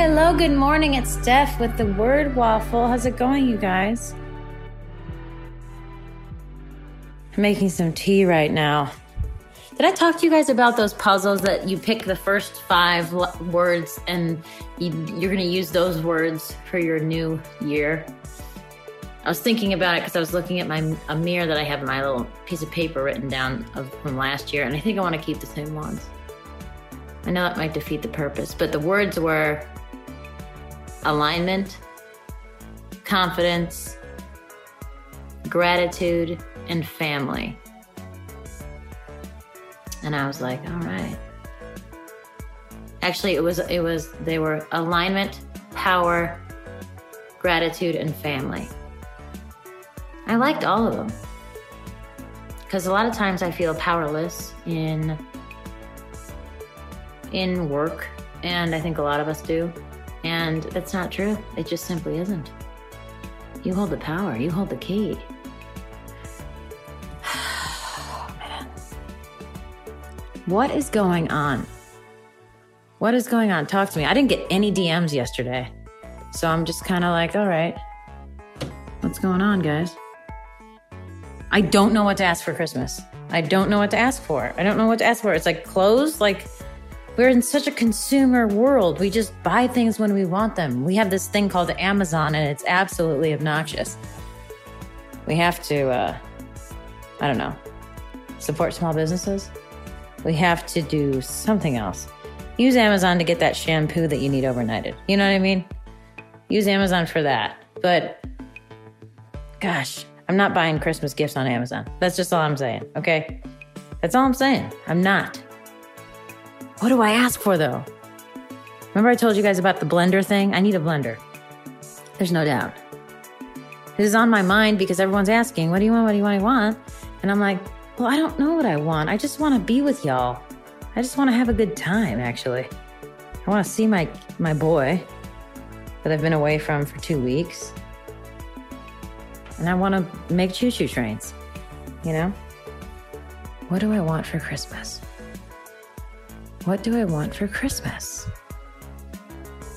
Hello, good morning. It's Steph with the Word Waffle. How's it going, you guys? I'm making some tea right now. Did I talk to you guys about those puzzles that you pick the first five words and you, you're going to use those words for your new year? I was thinking about it because I was looking at my a mirror that I have my little piece of paper written down of, from last year, and I think I want to keep the same ones. I know that might defeat the purpose, but the words were alignment, confidence, gratitude, and family. And I was like, all right. Actually, it was it was they were alignment, power, gratitude, and family. I liked all of them. Because a lot of times I feel powerless in in work, and I think a lot of us do. And that's not true. It just simply isn't. You hold the power, you hold the key. Oh, man. What is going on? What is going on? Talk to me. I didn't get any DMs yesterday. So I'm just kind of like, all right, what's going on, guys? I don't know what to ask for Christmas. I don't know what to ask for. I don't know what to ask for. It's like clothes, like we're in such a consumer world. We just buy things when we want them. We have this thing called Amazon, and it's absolutely obnoxious. We have to, uh, I don't know, support small businesses. We have to do something else. Use Amazon to get that shampoo that you need overnighted. You know what I mean? Use Amazon for that. But gosh, I'm not buying Christmas gifts on Amazon. That's just all I'm saying, okay? That's all I'm saying. I'm not. What do I ask for though? Remember I told you guys about the blender thing? I need a blender. There's no doubt. This is on my mind because everyone's asking, what do you want? What do you want? What do you want? And I'm like, well, I don't know what I want. I just want to be with y'all. I just want to have a good time, actually. I want to see my my boy that I've been away from for two weeks. And I want to make choo choo trains, you know? What do I want for Christmas? What do I want for Christmas?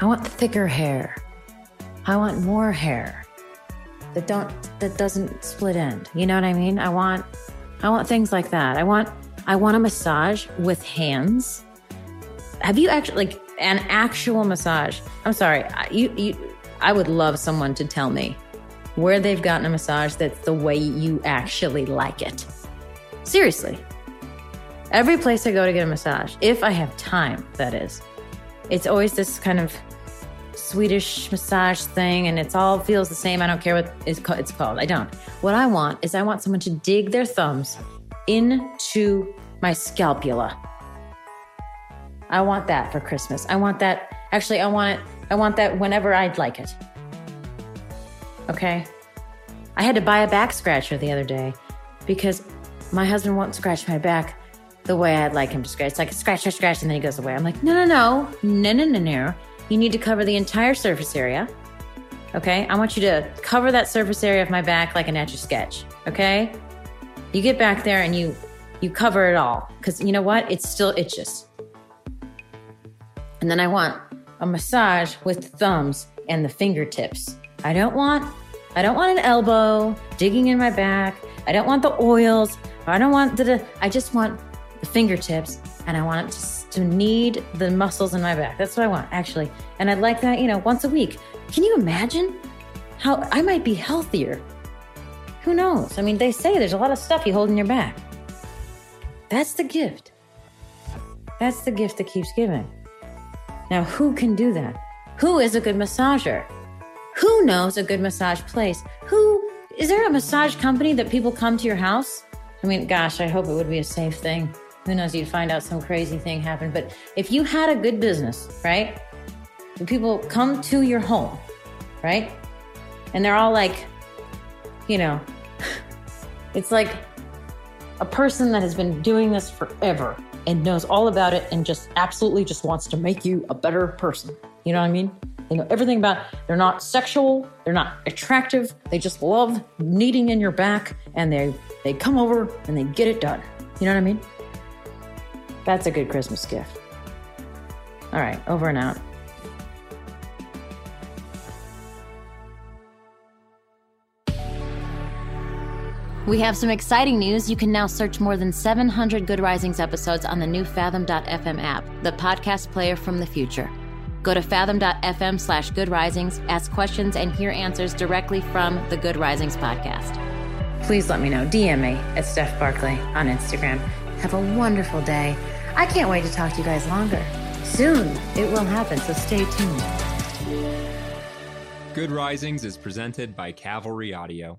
I want thicker hair. I want more hair that don't that doesn't split end. You know what I mean? I want I want things like that. I want I want a massage with hands. Have you actually like an actual massage? I'm sorry. You you I would love someone to tell me where they've gotten a massage that's the way you actually like it. Seriously. Every place I go to get a massage, if I have time, that is, it's always this kind of Swedish massage thing, and it's all feels the same. I don't care what it's ca- it's called. I don't. What I want is I want someone to dig their thumbs into my scalpula. I want that for Christmas. I want that. Actually, I want it. I want that whenever I'd like it. Okay. I had to buy a back scratcher the other day because my husband won't scratch my back the way I'd like him to scratch. It's like a scratch, scratch, scratch, and then he goes away. I'm like, no, no, no, no, no, no, no. You need to cover the entire surface area. Okay. I want you to cover that surface area of my back like an etch a sketch. Okay. You get back there and you you cover it all because you know what? It still itches. And then I want a massage with the thumbs and the fingertips. I don't want I don't want an elbow digging in my back. I don't want the oils. I don't want the I just want fingertips and I want to, to knead the muscles in my back. That's what I want actually. And I'd like that, you know, once a week. Can you imagine how I might be healthier? Who knows? I mean, they say there's a lot of stuff you hold in your back. That's the gift. That's the gift that keeps giving. Now, who can do that? Who is a good massager? Who knows a good massage place? Who is there a massage company that people come to your house? I mean, gosh, I hope it would be a safe thing. Who knows, you'd find out some crazy thing happened. But if you had a good business, right? And people come to your home, right? And they're all like, you know, it's like a person that has been doing this forever and knows all about it and just absolutely just wants to make you a better person. You know what I mean? They know everything about they're not sexual, they're not attractive, they just love kneading in your back and they they come over and they get it done. You know what I mean? That's a good Christmas gift. All right, over and out. We have some exciting news. You can now search more than 700 Good Risings episodes on the new Fathom.fm app, the podcast player from the future. Go to fathom.fm slash good risings, ask questions, and hear answers directly from the Good Risings podcast. Please let me know. DM me at Steph Barkley on Instagram. Have a wonderful day. I can't wait to talk to you guys longer. Soon it will happen, so stay tuned. Good Risings is presented by Cavalry Audio.